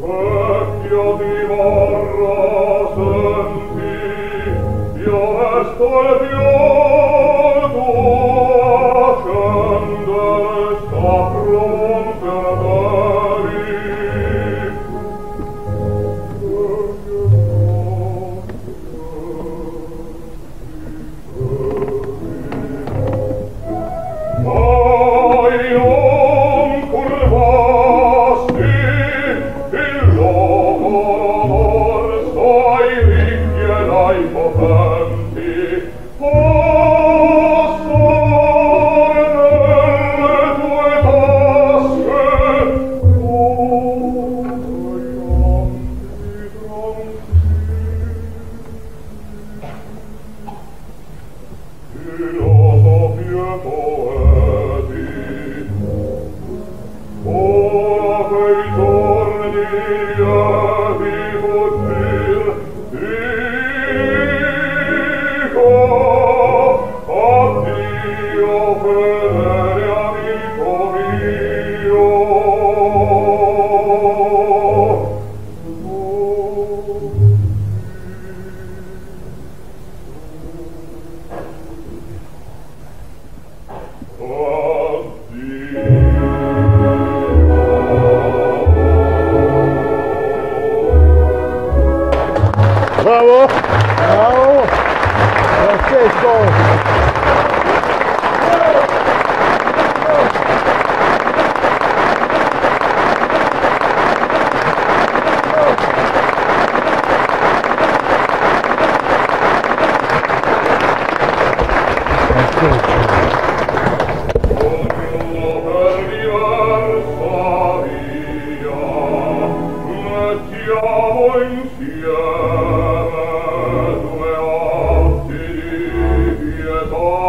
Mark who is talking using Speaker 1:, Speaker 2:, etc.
Speaker 1: vecchio di morra senti, io Senhor.
Speaker 2: Ognuno per
Speaker 1: diversa via mettiamo insieme due atti di pietà.